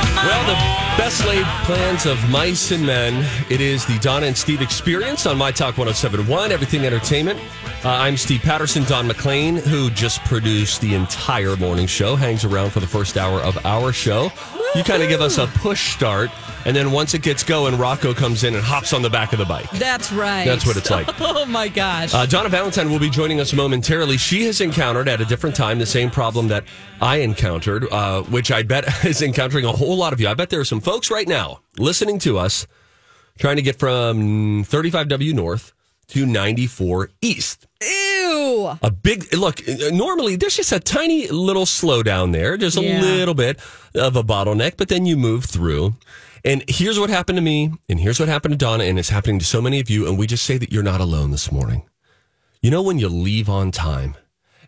Well, the best laid plans of mice and men. It is the Donna and Steve experience on My Talk 1071, Everything Entertainment. Uh, I'm Steve Patterson. Don McLean, who just produced the entire morning show, hangs around for the first hour of our show. You kind of give us a push start, and then once it gets going, Rocco comes in and hops on the back of the bike. That's right. That's what it's like. Oh my gosh. Uh, Donna Valentine will be joining us momentarily. She has encountered at a different time the same problem that I encountered, uh, which I bet is encountering a whole lot of you. I bet there are some folks right now listening to us trying to get from 35W North to 94 East. Ew. A big look. Normally, there's just a tiny little slowdown there. just a Yeah. little bit of a bottleneck, but then you move through. And here's what happened to me, and here's what happened to Donna, and it's happening to so many of you. And we just say that you're not alone this morning. You know when you leave on time,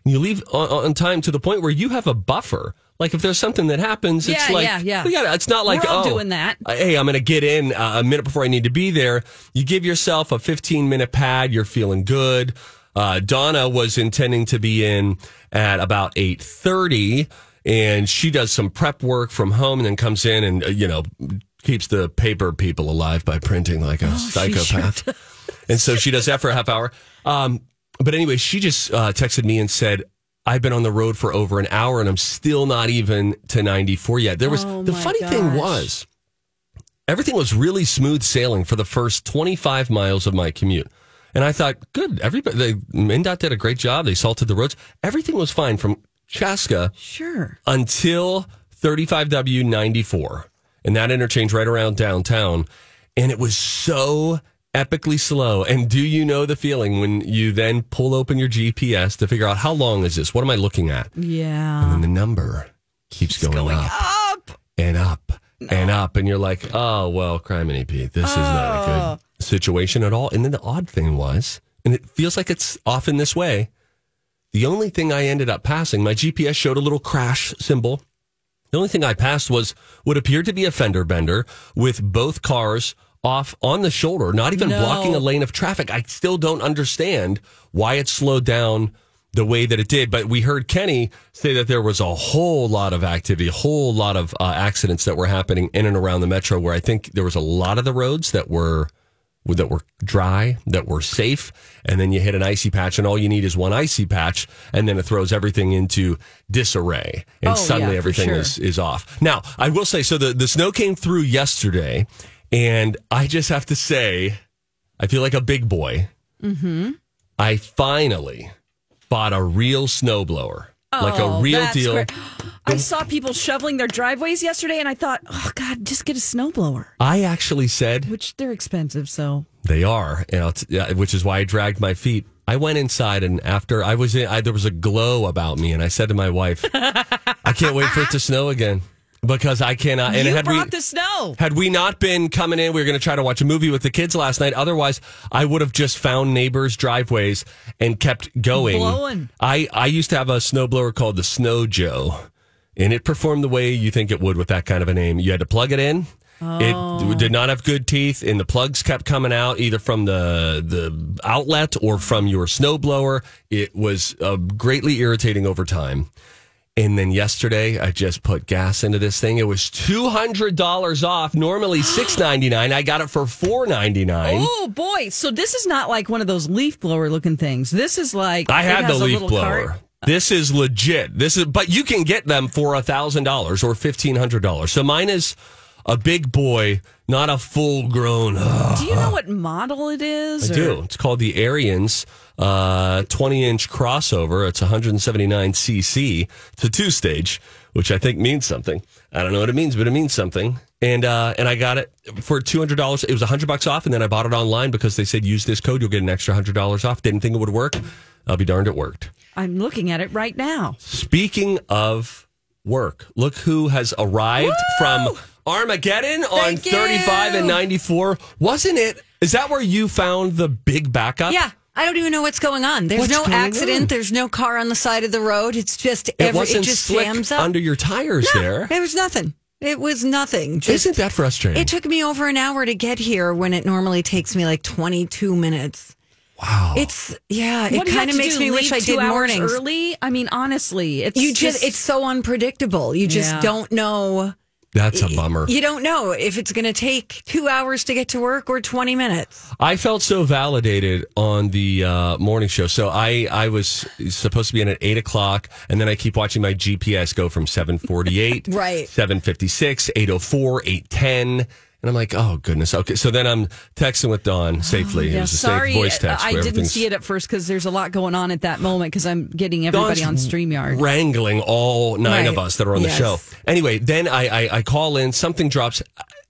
and you leave on, on time to the point where you have a buffer. Like if there's something that happens, it's Yeah, like yeah, yeah. gotta- it's not like We're all oh, doing that. uh, Hey, I'm going to get in uh, a minute before I need to be there. You give yourself a 15 minute pad. You're feeling good. Uh, Donna was intending to be in at about 8:30, and she does some prep work from home, and then comes in and uh, you know keeps the paper people alive by printing like a Oh, psychopath. and so she does that for a half hour. Um, but anyway, she just uh, texted me and said. I've been on the road for over an hour and I'm still not even to 94 yet. There was Oh, the funny thing was everything was really smooth sailing for the first 25 miles of my commute. And I thought, good, everybody, they, MnDOT did a great job. They salted the roads. Everything was fine from Chaska Sure. until 35W 94 and that interchange right around downtown. And it was so epically slow. And do you know the feeling when you then pull open your GPS to figure out how long is this? What am I looking at? Yeah. And then the number keeps going, going up up. and up and up, and you're like, oh well, crime criminy Pete, this is not a good oh. situation at all. And then the odd thing was, and it feels like it's often this way. The only thing I ended up passing, my GPS showed a little crash symbol. The only thing I passed was what appeared to be a fender bender with both cars off on the shoulder, not even No. blocking a lane of traffic. I still don't understand why it slowed down the way that it did. But we heard Kenny say that there was a whole lot of activity, a whole lot of uh, accidents that were happening in and around the metro. Where I think there was a lot of the roads that were that were dry, that were safe, and then you hit an icy patch, and all you need is one icy patch, and then it throws everything into disarray, and Oh, suddenly yeah, everything sure. is is off. Now, I will say, so the the snow came through yesterday, and I just have to say, I feel like a big boy. Mm-hmm. I finally bought a real snowblower, like a Oh, real deal. great. I saw people shoveling their driveways yesterday, and I thought, oh God, just get a snowblower, I actually said which they're expensive. So They are, t- which is why I dragged my feet. I went inside, and after I was in, I, there was a glow about me, and I said to my wife, "I can't wait for it to snow again because I cannot." And you had brought we the snow. had we not been coming in, we were going to try to watch a movie with the kids last night. Otherwise, I would have just found neighbors' driveways and kept going. Blowing. I I used to have a snowblower called the Snow Joe, and it performed the way you think it would with that kind of a name. You had to plug it in. Oh. It did not have good teeth, and the plugs kept coming out either from the the outlet or from your snowblower. It was uh, greatly irritating over time. And then yesterday, I just put gas into this thing. It was two hundred dollars off. Normally six ninety nine. I got it for four ninety nine. Oh boy! So this is not like one of those leaf blower looking things. This is like I had the leaf blower. cart. This is legit. This is, but you can get them for a thousand dollars or fifteen hundred dollars. So mine is a big boy, not a full grown. Do you know what model it is? I or- do. It's called the Ariens uh, 20 inch crossover. It's 179 cc. It's a two stage which I think means something. I don't know what it means, but it means something. And uh, and I got it for two hundred dollars. It was hundred bucks off, and then I bought it online because they said use this code, you'll get an extra hundred dollars off. Didn't think it would work. I'll be darned, it worked. I'm looking at it right now. Speaking of work, look who has arrived from Armageddon on Thank you. 35 and 94. Wasn't it? Is that where you found the big backup? Yeah. I don't even know what's going on. There's What's no going accident. on? There's no car on the side of the road. It's just It every, wasn't it just slick jams up. under your tires there. There was nothing. It was nothing. Just, Isn't that frustrating? it took me over an hour to get here when it normally takes me like 22 minutes. wow. It's yeah. What do it you kind have of to makes do? me wish Leave I two did hours mornings. early. I mean, honestly, it's You just it's so unpredictable. You just Yeah. don't know. That's a bummer. You don't know if it's going to take two hours to get to work or 20 minutes. I felt so validated on the uh, morning show. So I, I was supposed to be in at eight o'clock, and then I keep watching my GPS go from seven forty eight, Right. seven fifty six, eight oh four, eight ten, and I'm like, oh goodness, okay. So then I'm texting with Dawn oh, safely. it Yeah, was a sorry, safe voice text. I didn't see it at first because there's a lot going on at that moment because I'm getting everybody Dawn's on Streamyard. wrangling all nine of us that are on the Yes. show. Anyway, then I, I I call in, something drops.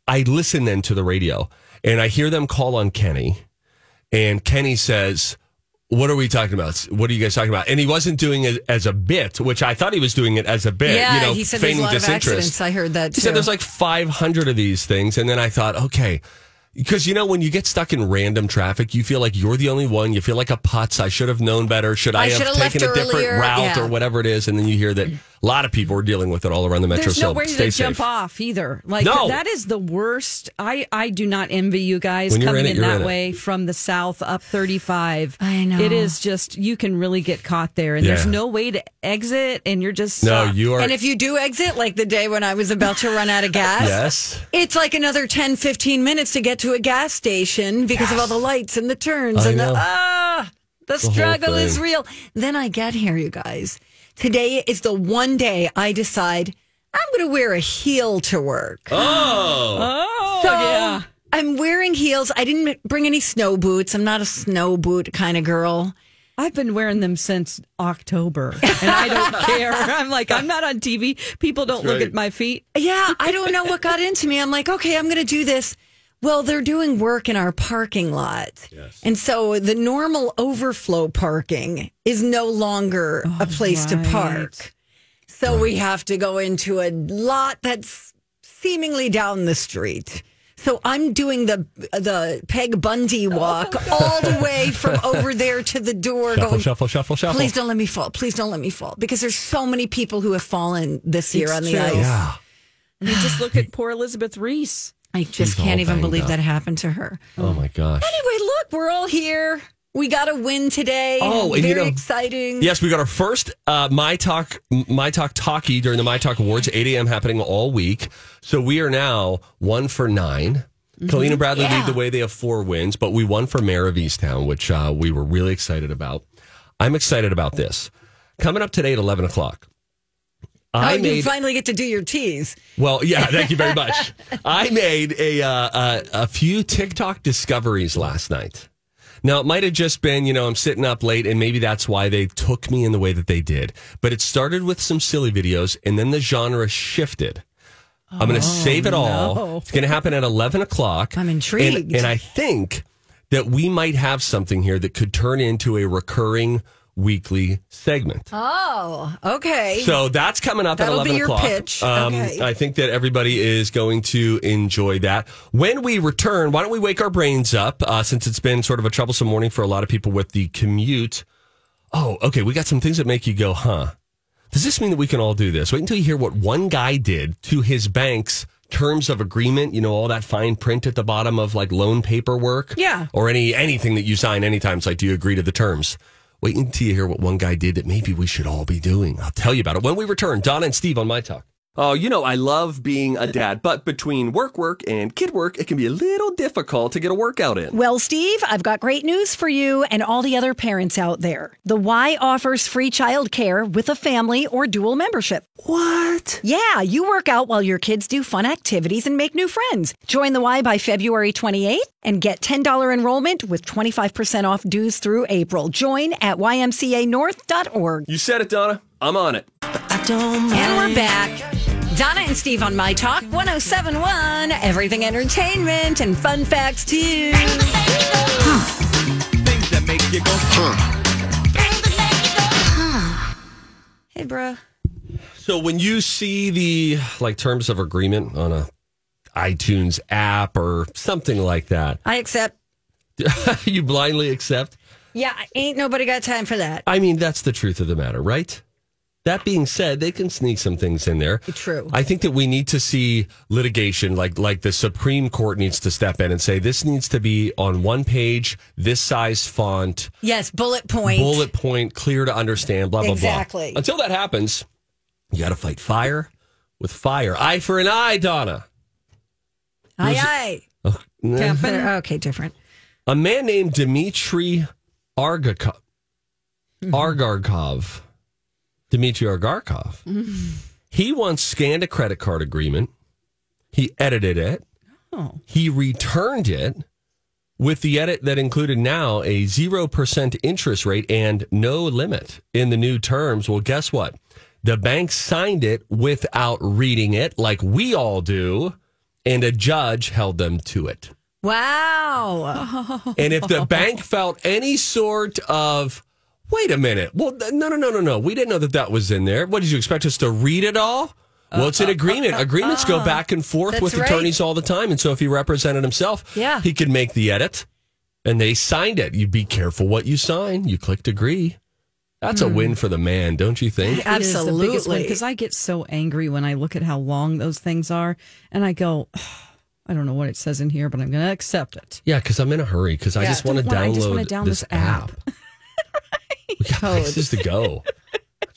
I listen then to the radio, and I hear them call on Kenny, and Kenny says. What are we talking about? What are you guys talking about? And he wasn't doing it as a bit, which I thought he was doing it as a bit. yeah, you know, he said there's a feigning lot of accidents. I heard that He said there's like 500 of these things. And then I thought, okay, because you know, when you get stuck in random traffic, you feel like you're the only one. You feel like a putz. I should have known better. Should I, I have taken a different earlier. route Yeah. or whatever it is? And then you hear that a lot of people are dealing with it all around the metro. There's so no way stay to safe. jump off either. Like No. that is the worst. I I do not envy you guys When coming in it, in, that in it. way from the south up 35. I know. it is just you can really get caught there, and there's no way to exit, and you're just No, stuck. you are. and if you do exit, like the day when I was about to run out of gas, yes. it's like another 10, 15 minutes to get to a gas station because of all the lights and the turns I and know. the ah, the whole struggle is real. Then I get here, you guys. Today is the one day I decide I'm going to wear a heel to work. Oh. Oh So yeah. I'm wearing heels. I didn't bring any snow boots. I'm not a snow boot kind of girl. I've been wearing them since October, and I don't care. I'm like, I'm not on TV. People don't look right. at my feet. Yeah, I don't know what got into me. I'm like, okay, I'm going to do this. Well, they're doing work in our parking lot. And so the normal overflow parking is no longer a oh, place to park. So we have to go into a lot that's seemingly down the street. So I'm doing the the Peg Bundy oh, walk all the way from over there to the door Shuffle, going shuffle, shuffle, shuffle. Please don't let me fall. Please don't let me fall because there's so many people who have fallen this year It's on the true. ice. Yeah. I mean, just look at poor Elizabeth Reese. I just all can't even believe up. that happened to her. Oh my gosh. Anyway, look, we're all here. We got a win today. Oh, very you know- exciting. Yes, we got our first uh, My Talk My Talk Talkie during the My Talk Awards, 8 a.m. happening all week. So we are now one for 9 Colleen and Bradley Yeah. lead the way. They have four wins, but we won for Mare of Easttown, which uh, we were really excited about. I'm excited about this. Coming up today at 11 o'clock. Oh, I you finally get to do your teas. well, yeah, thank you very much. I made a, uh, a a few TikTok discoveries last night. Now it might have just been, you know, I'm sitting up late, and maybe that's why they took me in the way that they did. But it started with some silly videos, and then the genre shifted. I'm going to save it all. no. It's going to happen at 11 o'clock. I'm intrigued. and, and I think that we might have something here that could turn into a recurring weekly segment. Oh, okay. So that's coming up That'll at be 11 your o'clock. pitch. Um, Okay. I think that everybody is going to enjoy that. When we return, why don't we wake our brains up uh, since it's been sort of a troublesome morning for a lot of people with the commute? Oh, okay. We got some things that make you go, huh? Does this mean that we can all do this? Wait until you hear what one guy did to his bank's terms of agreement. You know, all that fine print at the bottom of like loan paperwork. Yeah. Or any anything that you sign anytime. It's like, do you agree to the terms? Wait until you hear what one guy did that maybe we should all be doing. I'll tell you about it when we return. Donna and Steve on My Talk. Oh, you know, I love being a dad, but between work work and kid work, it can be a little difficult to get a workout in. Well, Steve, I've got great news for you and all the other parents out there. The Y offers free childcare with a family or dual membership. What? Yeah, you work out while your kids do fun activities and make new friends. Join the Y by February 28th and get $10 enrollment with 25% off dues through April. Join at ymcanorth.org. You said it, Donna. I'm on it. I And we're back. Donna and Steve on My Talk 1071, Everything Entertainment and Fun Facts too. Things that make you go, Hey, bro. So when you see the like terms of agreement on a iTunes app or something like that, I accept. you blindly accept. Yeah, ain't nobody got time for that. I mean, that's the truth of the matter, right? That being said, they can sneak some things in there. True. I think that we need to see litigation, like like the Supreme Court needs to step in and say this needs to be on one page, this size font, Yes, bullet point. bullet point, clear to understand, blah blah Exactly. blah. Exactly. Until that happens, you got to fight fire with fire, eye for an eye, Donna. Aye, aye. Oh, nah. Okay, different. A man named Dmitry Argakov. Mm-hmm. Argarkov. Dmitry Argarkov. Mm-hmm. He once scanned a credit card agreement. He edited it. Oh. He returned it with the edit that included now a 0% interest rate and no limit in the new terms. Well, guess what? The bank signed it without reading it like we all do, and a judge held them to it. Wow. And if the bank felt any sort of, wait a minute, well, th- no, no, no, no, no, we didn't know that that was in there. What did you expect us to read it all? Well, it's an uh, uh, agreement. Uh, Agreements go back and forth That's with right. attorneys all the time. And so if he represented himself, Yeah. he could make the edit and they signed it. You be careful what you sign. You clicked agree. That's a hmm. win for the man, don't you think? Absolutely. Because I get so angry when I look at how long those things are, and I go, I don't know what it says in here, but I'm going to accept it. Yeah, because I'm in a hurry because I just want to Don't wanna- I just download wanna download this this app. app. We got places to go.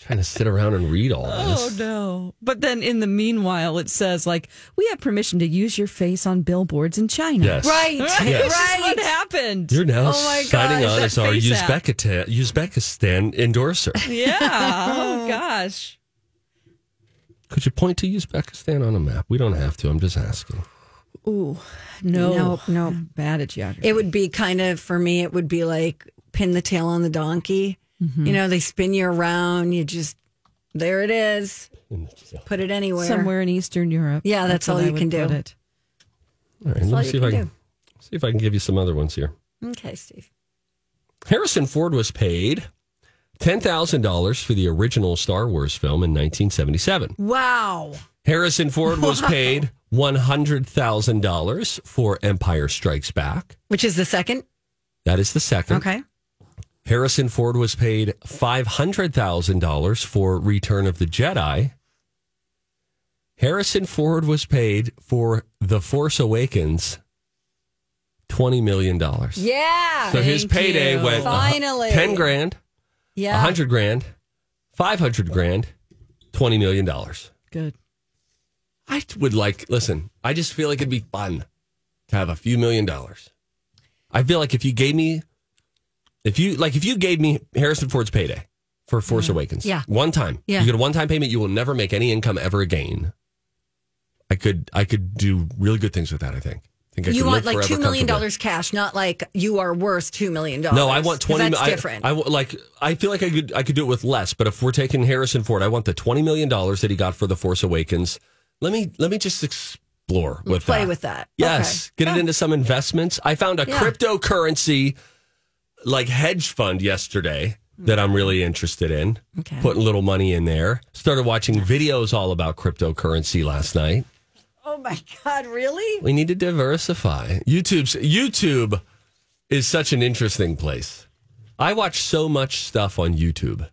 trying to sit around and read all oh, this. Oh no! But then in the meanwhile, it says like we have permission to use your face on billboards in China. Yes. Right. Yes. This is Right. what happened. Oh, You're now Oh my signing gosh, on as our. Uzbekistan, Uzbekistan endorser. yeah. oh gosh. Could you point to Uzbekistan on a map? We don't have to. I'm just asking. Ooh, no, no, nope. I'm bad at geography. It would be kind of, for me, it would be like pin the tail on the donkey. Mm-hmm. You know, they spin you around. You just, there it is. Put it anywhere. Somewhere in Eastern Europe. Yeah, that's all you can do. It. All right, all let me see if I can can see if I can give you some other ones here. Okay, Steve. Harrison Ford was paid ten thousand dollars for the original Star Wars film in 1977. Wow. Harrison Ford was paid one hundred thousand dollars for Empire Strikes Back. Which is the second? That is the second. Okay. Harrison Ford was paid $500,000 for Return of the Jedi. Harrison Ford was paid for The Force Awakens $20 million. Yeah. So his payday you. went Finally. 10 grand, yeah. 100 grand, 500 grand, $20 million. Good. I would like, listen, I just feel like it'd be fun to have a few million dollars. I feel like if you gave me, if you, like, if you gave me Harrison Ford's payday for Force mm-hmm. Awakens, Yeah. one time, Yeah. you get a one time payment, you will never make any income ever again. I could, I could do really good things with that, I think. I think I You want like $2 million cash, not like you are worth $2 million. No, I want 20 That's I- different. I, w- like I feel like I could I could do it with less, but if we're taking Harrison Ford, I want the 20 million dollars that he got for The Force Awakens. Let me let me just explore with Play that. with that. Yes, Okay. get it into some investments. I found a Yeah. cryptocurrency like hedge fund yesterday that I'm really interested in. Okay. Putting little money in there. Started watching videos all about cryptocurrency last night. oh my God, really? We need to diversify. YouTube's YouTube is such an interesting place. I watch so much stuff on YouTube.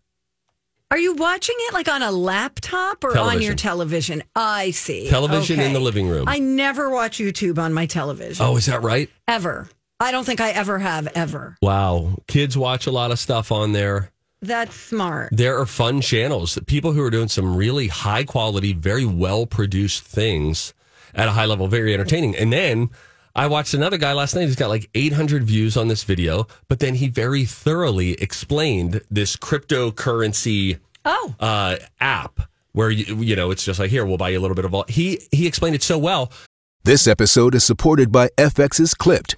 Are you watching it like on a laptop or on your television? I see. Television in Okay. the living room. I never watch YouTube on my television. Oh, is that right? Ever. I don't think I ever have, ever. Wow. Kids watch a lot of stuff on there. That's smart. There are fun channels, people who are doing some really high quality, very well produced things at a high level, very entertaining. And then I watched another guy last night who's got like 800 views on this video, but then he very thoroughly explained this cryptocurrency Oh, uh, app where you, you know it's just like here we'll buy you a little bit of all. He he explained it so well. This episode is supported by FX's Clipped,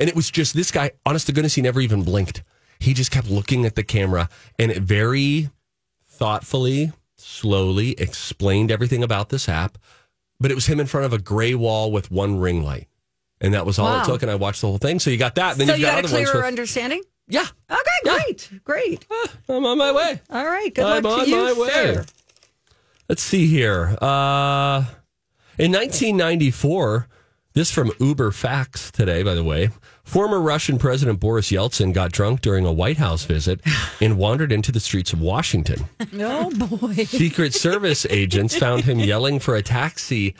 And it was just this guy, honest to goodness, he never even blinked. He just kept looking at the camera and it very thoughtfully, slowly explained everything about this app. But it was him in front of a gray wall with one ring light. And that was all Wow. it took. And I watched the whole thing. So you got that. Then so you got, got a clearer with- understanding? yeah. Okay, Yeah. great, great. I'm on my way. All right, good I'm luck on to you, my way. sir. Let's see here. Uh, in 1994, this from Uber Facts today, by the way. Former Russian President Boris Yeltsin got drunk during a White House visit and wandered into the streets of Washington. Oh boy. Secret Service agents found him yelling for a taxi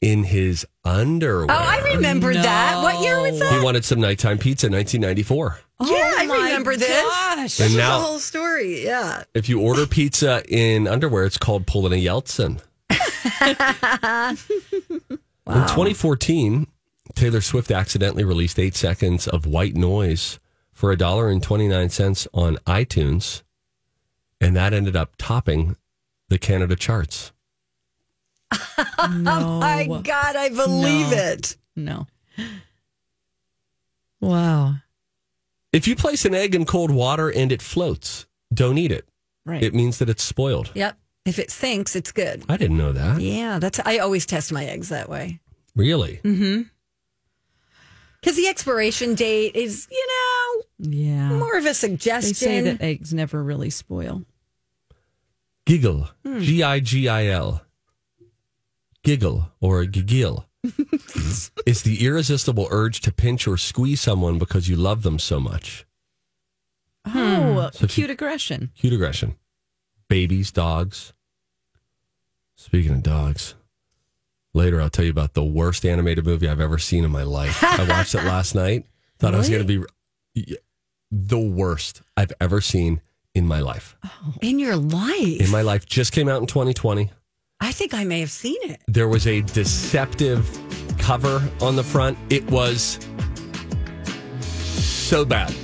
in his underwear. Oh, I remember that. What year was that? He wanted some nighttime pizza in 1994. yeah, oh I my remember this. gosh. This And was now- the whole story. Yeah. If you order pizza in underwear, it's called pulling a Yeltsin. In 2014, Taylor Swift accidentally released eight seconds of white noise for a dollar and 29 cents on iTunes, and that ended up topping the Canada charts. No. Oh my God, I believe No. it. No. Wow. If you place an egg in cold water and it floats, don't eat it. Right. It means that it's spoiled. Yep. If it sinks, it's good. I didn't know that. Yeah, that's. I always test my eggs that way Really? Mhm. because the expiration date is, you know, yeah. more of a suggestion. They suggestion. say that eggs never really spoil. Gigil. Hmm. G I G I L. Giggle or giggle is the irresistible urge to pinch or squeeze someone because you love them so much. Oh, So cute you- aggression. Cute aggression. Babies, dogs. Speaking of dogs, later I'll tell you about the worst animated movie I've ever seen in my life. I watched it last night. Thought I was going to be the worst I've ever seen in my life. Oh, in your life. In my life, just came out in 2020. I think I may have seen it. There was a deceptive cover on the front. It was so bad.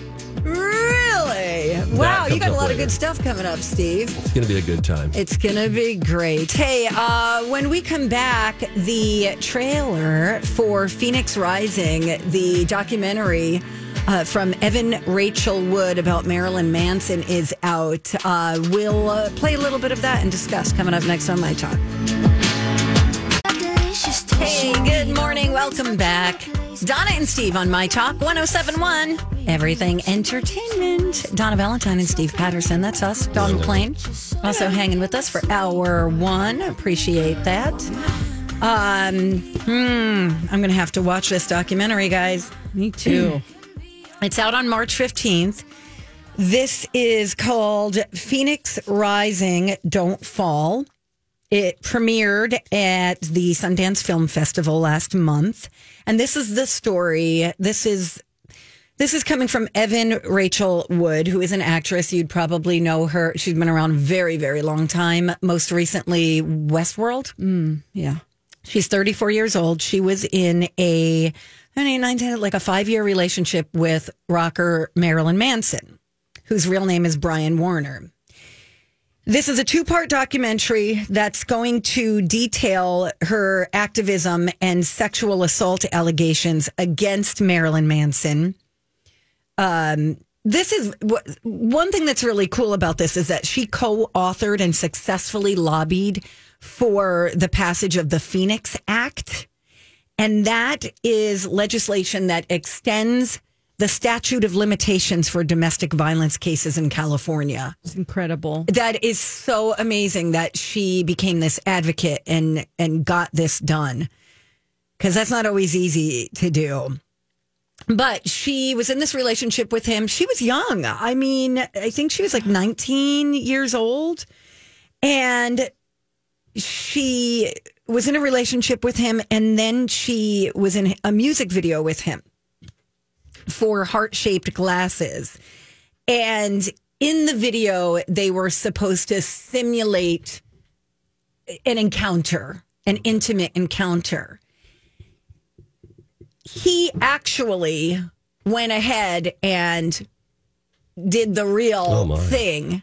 Wow, you got a lot of good stuff coming up, Steve. It's going to be a good time. It's gonna be great. Hey, uh, when we come back, the trailer for Phoenix Rising, the documentary uh, from Evan Rachel Wood about Marilyn Manson, is out. Uh, we'll uh, play a little bit of that and discuss coming up next on My Talk. Hey, good morning. Welcome back. Donna and Steve on My Talk 1071. Everything Entertainment. Donna Valentine and Steve Patterson. That's us. Don McLean. Also hanging with us for hour one. Appreciate that. Um, hmm, I'm going to have to watch this documentary, guys. Me too. It's out on March 15th. This is called Phoenix Rising Don't Fall. It premiered at the Sundance Film Festival last month. And this is the story. This is this is coming from Evan Rachel Wood, who is an actress. You'd probably know her. She's been around a very, very long time. Most recently, Westworld. Mm, yeah. She's 34 years old. She was in a, I mean, 19, like a five year relationship with rocker Marilyn Manson, whose real name is Brian Warner. This is a two part documentary that's going to detail her activism and sexual assault allegations against Marilyn Manson. Um, this is one thing that's really cool about this is that she co-authored and successfully lobbied for the passage of the Phoenix Act, and that is legislation that extends the statute of limitations for domestic violence cases in California. It's incredible. That is so amazing that she became this advocate and and got this done. Cuz that's not always easy to do. But she was in this relationship with him. She was young. I mean, I think she was like 19 years old and she was in a relationship with him and then she was in a music video with him for heart-shaped glasses. And in the video, they were supposed to simulate an encounter, an intimate encounter. He actually went ahead and did the real Oh, thing.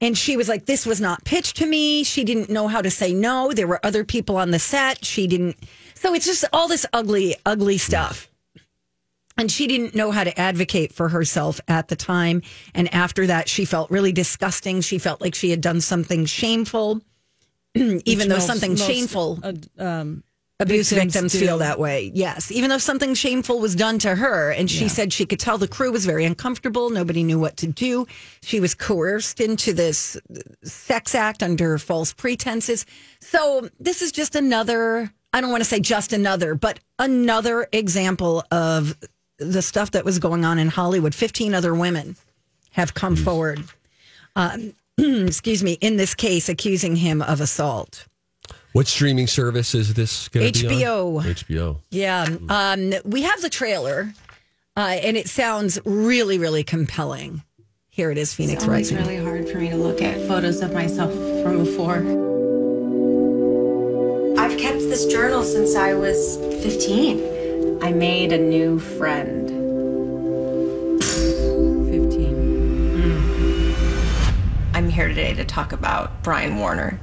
And she was like, This was not pitched to me. She didn't know how to say no. There were other people on the set. She didn't. So it's just all this ugly, ugly stuff. And she didn't know how to advocate for herself at the time. And after that, she felt really disgusting. She felt like she had done something shameful, even Which though most- something most, shameful uh, um, abuse victims, victims feel that way. Yes, even though something shameful was done to her, and she said she could tell the crew was very uncomfortable. Nobody knew what to do. She was coerced into this sex act under false pretenses. So this is just another. I don't want to say just another, but another example of the stuff that was going on in Hollywood. Fifteen other women have come forward. Um, excuse me, in this case, accusing him of assault. What streaming service is this going to be HBO. on? HBO. Yeah. Um, we have the trailer, uh, and it sounds really, really compelling. Here it is, Phoenix It's always Rising. really hard for me to look at photos of myself from before. I've kept this journal since I was 15. I made a new friend. 15. Hmm. I'm here today to talk about Brian Warner,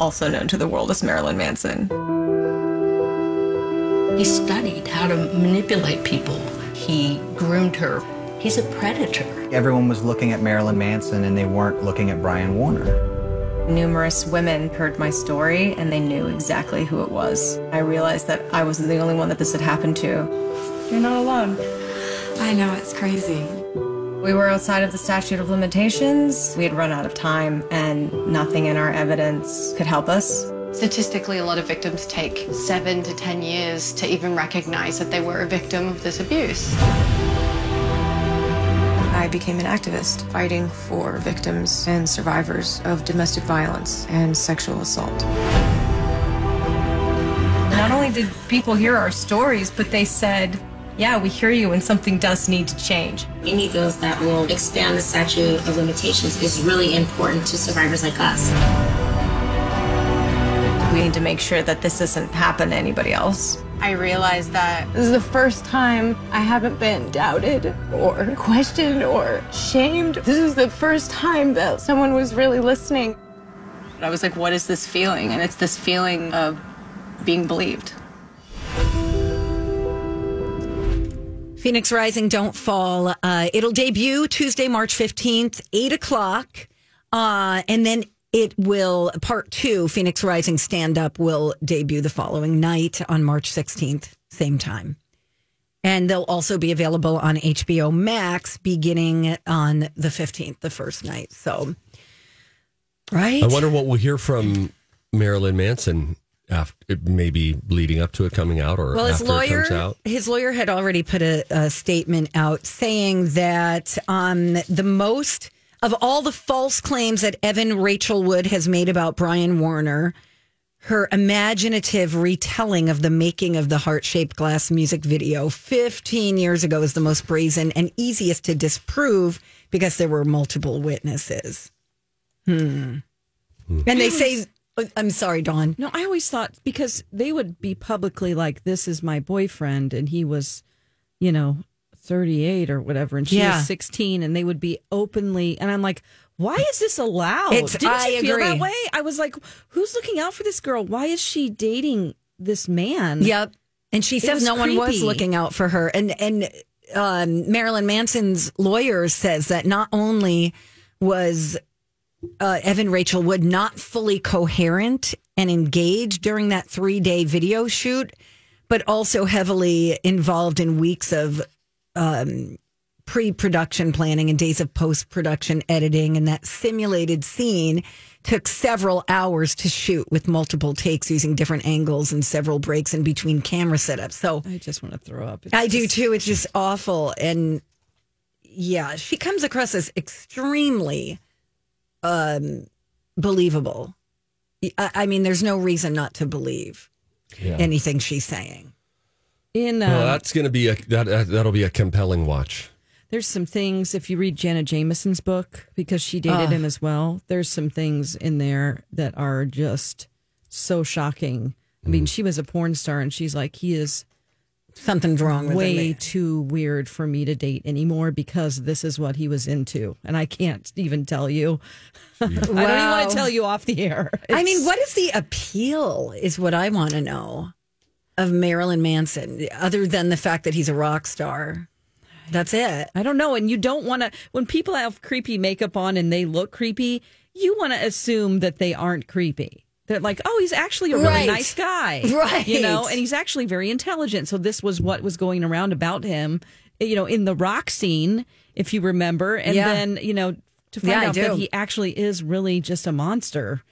also known to the world as Marilyn Manson. He studied how to manipulate people. He groomed her. He's a predator. Everyone was looking at Marilyn Manson and they weren't looking at Brian Warner. Numerous women heard my story and they knew exactly who it was. I realized that I wasn't the only one that this had happened to. You're not alone. I know, it's crazy. We were outside of the statute of limitations. We had run out of time and nothing in our evidence could help us. Statistically, a lot of victims take seven to 10 years to even recognize that they were a victim of this abuse. I became an activist fighting for victims and survivors of domestic violence and sexual assault. Not only did people hear our stories, but they said, yeah, we hear you and something does need to change. Any bills that will expand the statute of limitations is really important to survivors like us. We need to make sure that this doesn't happen to anybody else. I realized that this is the first time I haven't been doubted or questioned or shamed. This is the first time that someone was really listening. I was like, what is this feeling? And it's this feeling of being believed. Phoenix Rising, Don't Fall. Uh, it'll debut Tuesday, March 15th, 8 o'clock. Uh, and then it will, part two, Phoenix Rising Stand Up, will debut the following night on March 16th, same time. And they'll also be available on HBO Max beginning on the 15th, the first night. So, right? I wonder what we'll hear from Marilyn Manson after maybe leading up to it coming out or Well, his lawyer, comes out. his lawyer had already put a, a statement out saying that um, the most of all the false claims that Evan Rachel Wood has made about Brian Warner, her imaginative retelling of the making of the heart shaped glass music video 15 years ago is the most brazen and easiest to disprove because there were multiple witnesses. Hmm. And they say, I'm sorry, Dawn. No, I always thought because they would be publicly like, "This is my boyfriend," and he was, you know, thirty eight or whatever, and she Yeah. was sixteen, and they would be openly, and I'm like, "Why is this allowed?" It's- Didn't I you feel that way? I was like, "Who's looking out for this girl? Why is she dating this man?" Yep. And she It says no one was looking out for her. And and um, Marilyn Manson's lawyer says that not only was uh, Evan Rachel Wood not fully coherent and engaged during that three day video shoot, but also heavily involved in weeks of um, pre-production planning and days of post-production editing, and that simulated scene took several hours to shoot with multiple takes using different angles and several breaks in between camera setups. So I just want to throw up. It's I do too. It's just awful. And yeah, she comes across as extremely um, believable. I, I mean, there's no reason not to believe Yeah. anything she's saying. In uh, well, that's going to be a that, that that'll be a compelling watch. There's some things if you read Jenna Jameson's book because she dated Ah. him as well. There's some things in there that are just so shocking. I Mm. mean, she was a porn star, and she's like, he is Something's wrong with way him. too weird for me to date anymore because this is what he was into, and I can't even tell you. I don't even want to tell you off the air. I mean, It's- what is the appeal? Is what I want to know of Marilyn Manson, other than the fact that he's a rock star. That's it. I don't know. And you don't want to, when people have creepy makeup on and they look creepy, you want to assume that they aren't creepy. They're like, oh, he's actually a really Right. nice guy. Right. You know, and he's actually very intelligent. So this was what was going around about him, you know, in the rock scene, if you remember. And Yeah. then, you know, to find Yeah, out that he actually is really just a monster.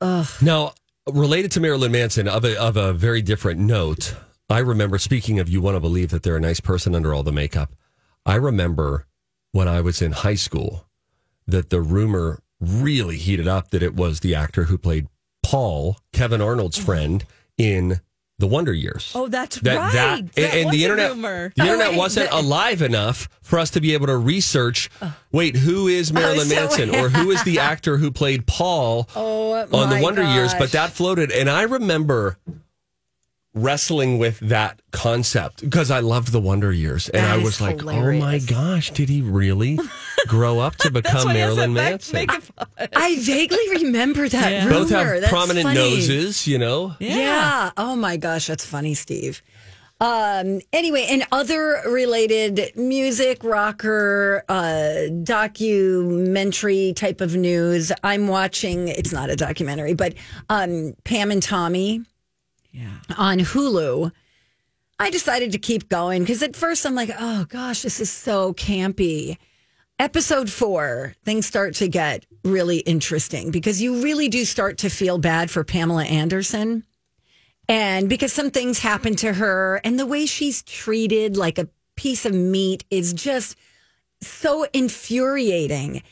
Now, related to Marilyn Manson, of a, of a very different note, I remember speaking of you want to believe that they're a nice person under all the makeup. I remember when I was in high school that the rumor really heated up that it was the actor who played Paul, Kevin Arnold's friend, in The Wonder Years. Oh, that's That, right. that, That and the internet, rumor. the Oh, internet wait, wasn't alive enough for us to be able to research. Uh. Wait, who is oh, Marilyn so- Manson, or who is the actor who played Paul Oh, on the Wonder Years? But that floated, and I remember wrestling with that concept because I loved the Wonder Years, and That I was like, "Oh my gosh, did he really grow up to become what Marilyn that Manson?" makeup on. I vaguely remember that Yeah. rumor. Both have That's prominent funny. noses, you know. Yeah. Oh my gosh, that's funny, Steve. Um, anyway, and other related music, rocker, uh, documentary type of news. I'm watching, it's not a documentary, but um, Pam and Tommy Yeah. on Hulu. I decided to keep going because at first I'm like, oh gosh, this is so campy. Episode four, things start to get really interesting because you really do start to feel bad for Pamela Anderson. And because some things happen to her and the way she's treated like a piece of meat is just so infuriating.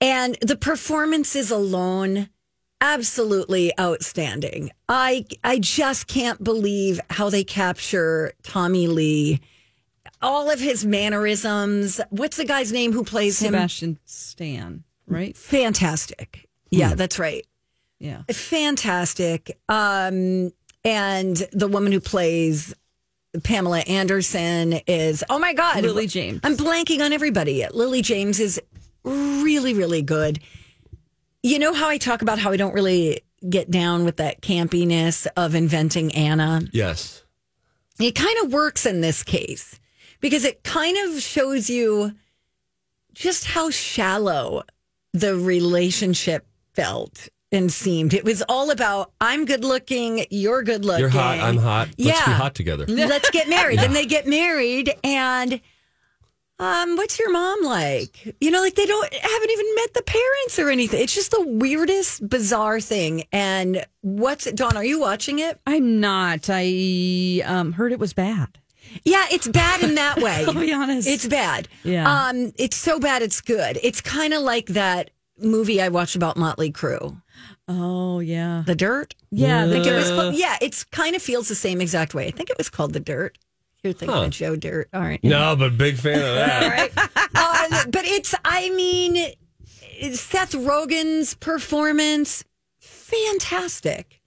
And the performances alone, absolutely outstanding. I I just can't believe how they capture Tommy Lee. All of his mannerisms. What's the guy's name who plays him? Sebastian Stan, right? Fantastic. Yeah, that's right. Yeah. Fantastic. Um, and the woman who plays Pamela Anderson is oh my god, Lily James. I'm blanking on everybody. Lily James is really, really good. You know how I talk about how I don't really get down with that campiness of inventing Anna? Yes. It kind of works in this case because it kind of shows you just how shallow the relationship felt and seemed. It was all about I'm good looking, you're good looking. You're hot, I'm hot. Let's be hot together. Let's get married. Then they get married and um, what's your mom like? You know, like they don't haven't even met the parents or anything. It's just the weirdest, bizarre thing. And what's it, Dawn? Are you watching it? I'm not. I um, heard it was bad. Yeah, it's bad in that way. I'll be honest. It's bad. Yeah. Um, it's so bad it's good. It's kind of like that movie I watched about Motley Crue, Oh yeah. The Dirt. Yeah. The it was Dirt. yeah, it's kind of feels the same exact way. I think it was called The Dirt. You're thinking Huh. of Joe Dirt. you? No, but big fan of that. All right. uh, but it's, I mean, Seth Rogen's performance, fantastic.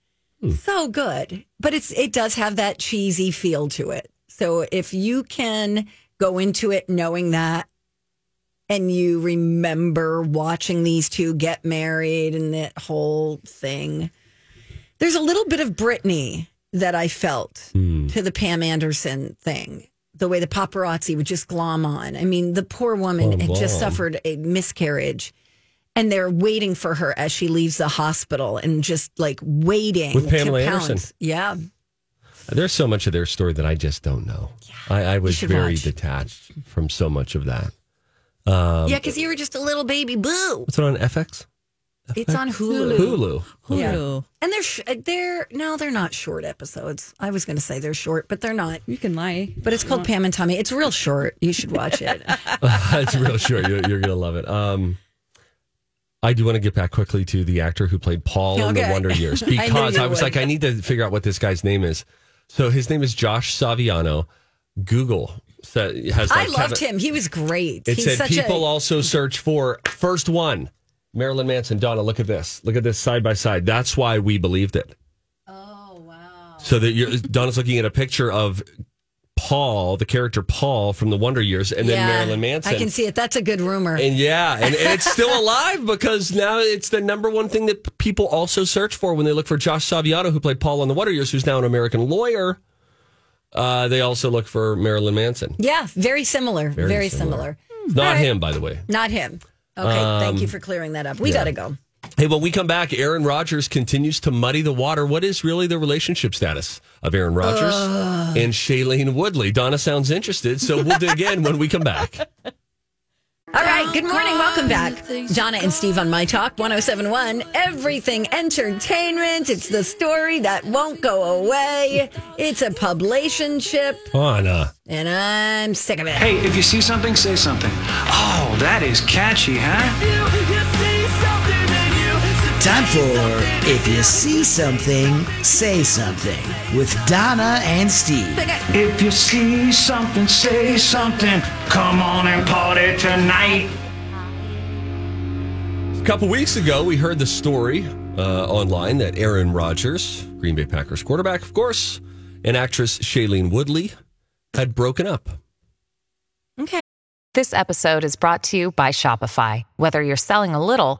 So good. But it's it does have that cheesy feel to it. So if you can go into it knowing that and you remember watching these two get married and that whole thing, there's a little bit of Britney that I felt to the Pam Anderson thing. The way the paparazzi would just glom on. I mean, the poor woman Glom, had just suffered a miscarriage and they're waiting for her as she leaves the hospital and just like waiting With Pamela. Anderson. Yeah. There's so much of their story that I just don't know. I, I was very watch. detached from so much of that. Um, yeah, because you were just a little baby boo. What's it on FX? It's on Hulu. Hulu. Yeah. And they're sh- they're no, they're not short episodes. I was going to say they're short, but they're not. You can lie, but it's called Pam and Tommy. It's real short. You should watch it. it's real short. You're, you're going to love it. Um, I do want to get back quickly to the actor who played Paul in the Okay. Wonder Years I knew because you I, was would. like, I need to figure out what this guy's name is. So his name is Josh Saviano. Google said, has I like loved Kevin- him. He was great. It He's said such people a, also search for first one, Marilyn Manson. Donna, look at this. Look at this side by side. That's why we believed it. Oh wow! So that you're, Donna's looking at a picture of Paul, the character Paul from the Wonder Years, and then Yeah, Marilyn Manson. I can see it. That's a good rumor. And yeah, and, and it's still alive because now it's the number one thing that people also search for when they look for Josh Saviano, who played Paul on the Wonder Years, who's now an American lawyer. Uh, they also look for Marilyn Manson. yeah, very similar. Very, Very similar. similar. Not right. him, by the way. Not him. Okay, thank Um, you for clearing that up. We yeah. got to go. Hey, when we come back, Aaron Rodgers continues to muddy the water. What is really the relationship status of Aaron Rodgers Ugh. and Shailene Woodley? Donna sounds interested, so we'll dig in when we come back. All right, good morning. Welcome back. Donna and Steve on My Talk 1071. Everything entertainment. It's the story that won't go away. It's a publication publicationship, Donna. and I'm sick of it. Hey, if you see something, say something. Oh, that is catchy, huh? Time for If You See Something, Say Something with Donna and Steve. If you see something, say something. Come on and party tonight. A couple weeks ago, we heard the story uh, online that Aaron Rodgers, Green Bay Packers quarterback, of course, and actress Shailene Woodley had broken up. Okay. This episode is brought to you by Shopify. Whether you're selling a little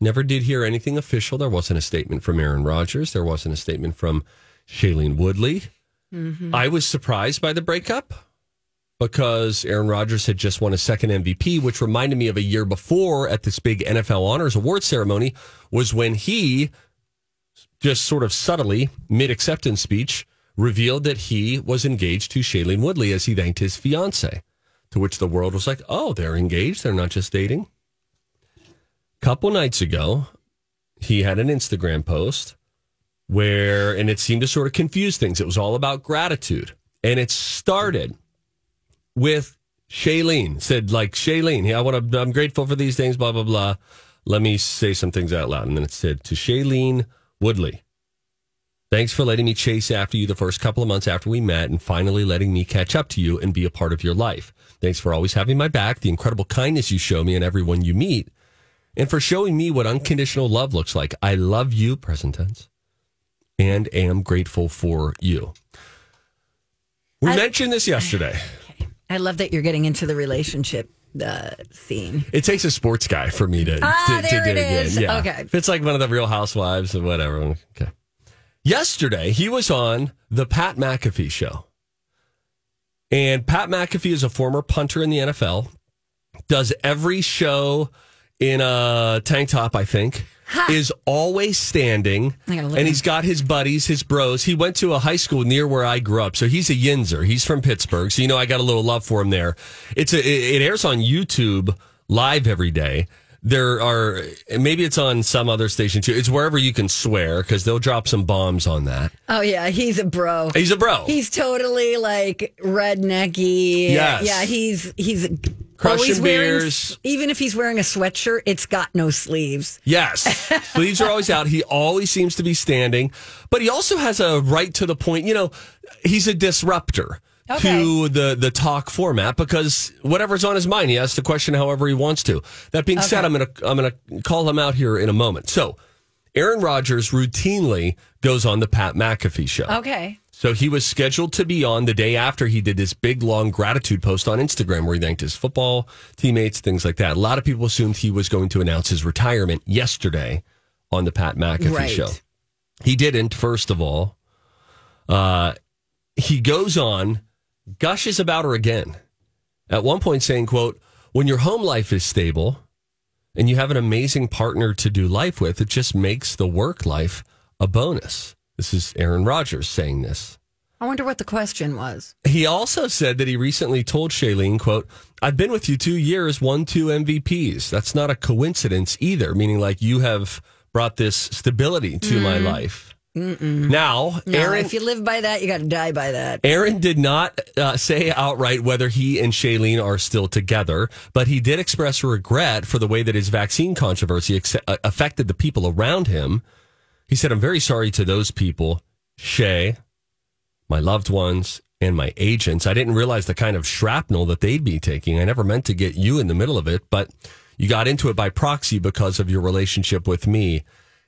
Never did hear anything official. There wasn't a statement from Aaron Rodgers. There wasn't a statement from Shailene Woodley. Mm-hmm. I was surprised by the breakup because Aaron Rodgers had just won a second MVP, which reminded me of a year before at this big NFL Honors Award ceremony, was when he just sort of subtly, mid acceptance speech, revealed that he was engaged to Shailene Woodley as he thanked his fiance. To which the world was like, oh, they're engaged. They're not just dating. Couple nights ago, he had an Instagram post where, and it seemed to sort of confuse things. It was all about gratitude. And it started with Shailene said, like, Shailene, I want to, I'm grateful for these things, blah, blah, blah. Let me say some things out loud. And then it said to Shailene Woodley, thanks for letting me chase after you the first couple of months after we met and finally letting me catch up to you and be a part of your life. Thanks for always having my back, the incredible kindness you show me and everyone you meet, and for showing me what unconditional love looks like. I love you, present tense, and am grateful for you. We mentioned this yesterday. I love that you're getting into the relationship uh, scene. It takes a sports guy for me to, Ah, to, there to it dig is. Yeah. Okay. If it's like one of the real housewives or whatever. Okay. Yesterday, he was on the Pat McAfee show. And Pat McAfee is a former punter in the NFL, does every show in a tank top, I think, is always standing. And he's got his buddies, his bros. He went to a high school near where I grew up. So he's a Yinzer. He's from Pittsburgh. So, you know, I got a little love for him there. It's a, it it airs on YouTube live every day. there are maybe it's on some other station too. It's wherever you can swear because they'll drop some bombs on that. Oh yeah, he's a bro. He's a bro. He's totally like rednecky. Yes. Yeah, he's he's Crushing always wearing beers. even if he's wearing a sweatshirt, it's got no sleeves. Yes. Sleeves are always out. He always seems to be standing, but he also has a right to the point. You know, he's a disruptor to the, the talk format because whatever's on his mind, he asks the question however he wants to. That being said, I'm to, I'm going to call him out here in a moment. So Aaron Rodgers routinely goes on the Pat McAfee show. Okay. So he was scheduled to be on the day after he did this big long gratitude post on Instagram where he thanked his football teammates, things like that. A lot of people assumed he was going to announce his retirement yesterday on the Pat McAfee Right. show. He didn't, first of all. Uh, he goes on, gushes about her again. At one point saying, quote, when your home life is stable and you have an amazing partner to do life with, it just makes the work life a bonus. This is Aaron Rodgers saying this. I wonder what the question was. He also said that he recently told Shailene, quote, I've been with you two years, won two MVPs. That's not a coincidence either, meaning like you have brought this stability to my Mm. life. Mm-mm. Now, No, Aaron if you live by that, you got to die by that. Aaron did not uh, say outright whether he and Shailene are still together, but he did express regret for the way that his vaccine controversy ex- uh, affected the people around him. He said, I'm very sorry to those people, Shay, my loved ones, and my agents. I didn't realize the kind of shrapnel that they'd be taking. I never meant to get you in the middle of it, but you got into it by proxy because of your relationship with me.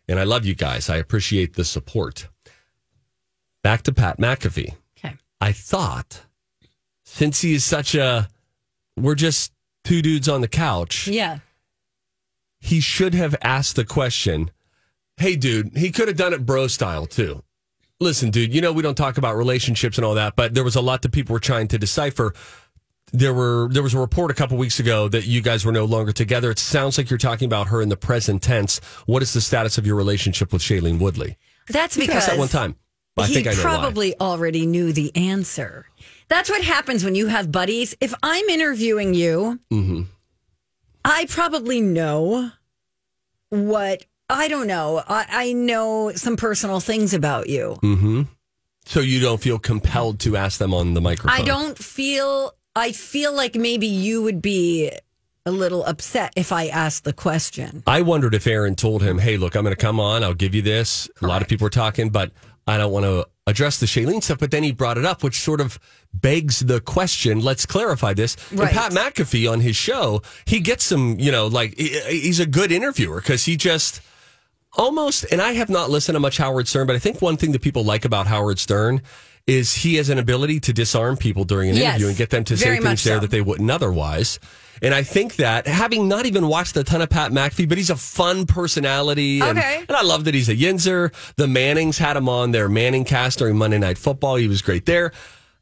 And I love you guys. I appreciate the support. Back to Pat McAfee. Okay. I thought since he is such a, we're just two dudes on the couch, Yeah. he should have asked the question, Hey, dude, he could have done it bro style too. Listen, dude, you know, we don't talk about relationships and all that, but there was a lot that people were trying to decipher. There were there was a report a couple weeks ago that you guys were no longer together. It sounds like you're talking about her in the present tense. What is the status of your relationship with Shailene Woodley? That's You because that one time. I he think I know probably already knew the answer. That's what happens when you have buddies. If I'm interviewing you, Mm-hmm. I probably know what I don't know. I, I know some personal things about you. Mm-hmm. So you don't feel compelled to ask them on the microphone. I don't feel. I feel like maybe you would be a little upset if I asked the question. I wondered if Aaron told him, "Hey, look, I'm going to come on. I'll give you this." A lot of people are talking, but I don't want to address the Shailene stuff. But then he brought it up, which sort of begs the question. Let's clarify this. Right. And Pat McAfee on his show, he gets some, you know, like he's a good interviewer because he just almost. And I have not listened to much Howard Stern, but I think one thing that people like about Howard Stern. Is he has an ability to disarm people during an Yes, interview and get them to say things there so. that they wouldn't otherwise. And I think that having not even watched a ton of Pat McAfee, but he's a fun personality. And, Okay. and I love that he's a Yinzer. The Mannings had him on their Manning cast during Monday Night Football. He was great there.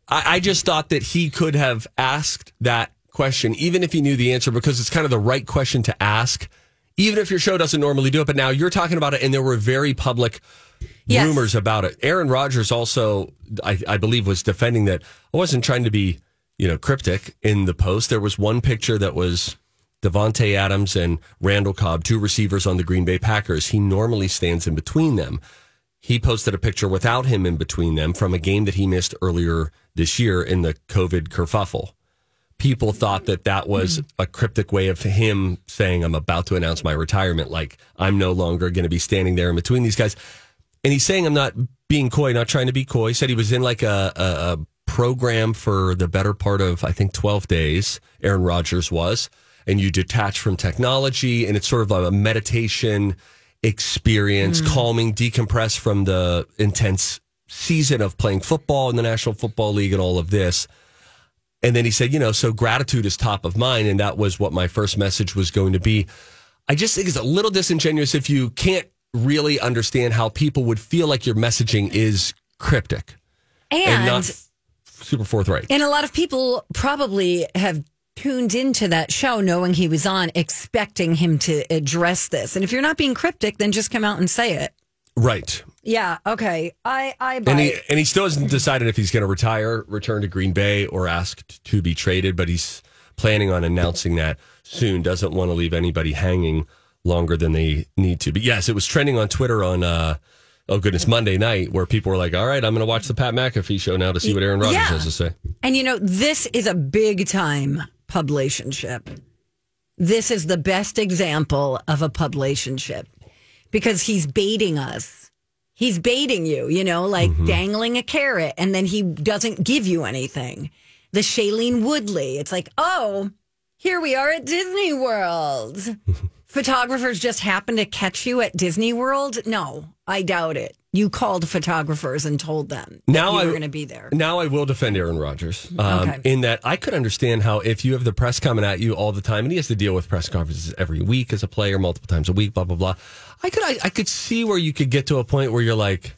I, I just thought that he could have asked that question, even if he knew the answer, because it's kind of the right question to ask, even if your show doesn't normally do it. But now you're talking about it, and there were very public Yes. rumors about it. Aaron Rodgers also, I, I believe, was defending that I wasn't trying to be, you know, cryptic in the post. There was one picture that was Davante Adams and Randall Cobb, two receivers on the Green Bay Packers. He normally stands in between them. He posted a picture without him in between them from a game that he missed earlier this year in the COVID kerfuffle. People thought that that was hmm. a cryptic way of him saying, I'm about to announce my retirement. Like, I'm no longer going to be standing there in between these guys. And he's saying, I'm not being coy, not trying to be coy. He said he was in like a, a, a program for the better part of, I think, 12 days. Aaron Rodgers was. And you detach from technology, and it's sort of a meditation experience, hmm. calming, decompress from the intense season of playing football in the National Football League and all of this. And then he said, you know, so gratitude is top of mind. And that was what my first message was going to be. I just think it's a little disingenuous if you can't really understand how people would feel like your messaging is cryptic And not super forthright. And a lot of people probably have tuned into that show knowing he was on, expecting him to address this. And if you're not being cryptic, then just come out and say it. Right. Yeah. Okay. I I buy. And he and he still hasn't decided if he's going to retire, return to Green Bay, or ask t- to be traded. But he's planning on announcing that soon. Doesn't want to leave anybody hanging longer than they need to. But yes, it was trending on Twitter on. Uh, Oh goodness, Monday night, where people were like, "All right, I'm going to watch the Pat McAfee show now to see what Aaron Rodgers Yeah. has to say." And you know, this is a big time publicationship. This is the best example of a publicationship because he's baiting us. He's baiting you, you know, like mm-hmm. dangling a carrot, and then he doesn't give you anything. The Shailene Woodley, it's like, oh, here we are at Disney World. Photographers just happen to catch you at Disney World? No, I doubt it. You called photographers and told them Now you I were going to be there. Now I will defend Aaron Rodgers. Um, Okay. In that I could understand how if you have the press coming at you all the time, and he has to deal with press conferences every week as a player, multiple times a week, blah blah blah. I could I, I could see where you could get to a point where you're like,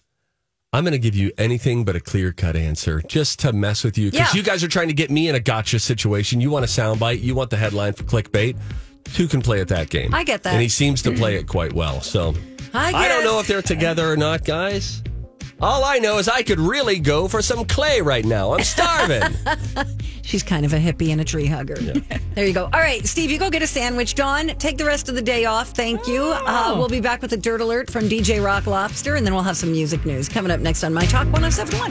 I'm going to give you anything but a clear cut answer just to mess with you because Yeah. you guys are trying to get me in a gotcha situation. You want a soundbite, you want the headline for clickbait. Two can play at that game. I get that. and he seems to play it quite well. So I I don't know if they're together or not, guys. All I know is I could really go for some clay right now. I'm starving. She's kind of a hippie and a tree hugger. There you go. All right, Steve, you go get a sandwich. Dawn, take the rest of the day off. Thank you. Uh, we'll be back with a dirt alert from DJ Rock Lobster, and then we'll have some music news coming up next on My Talk 1071.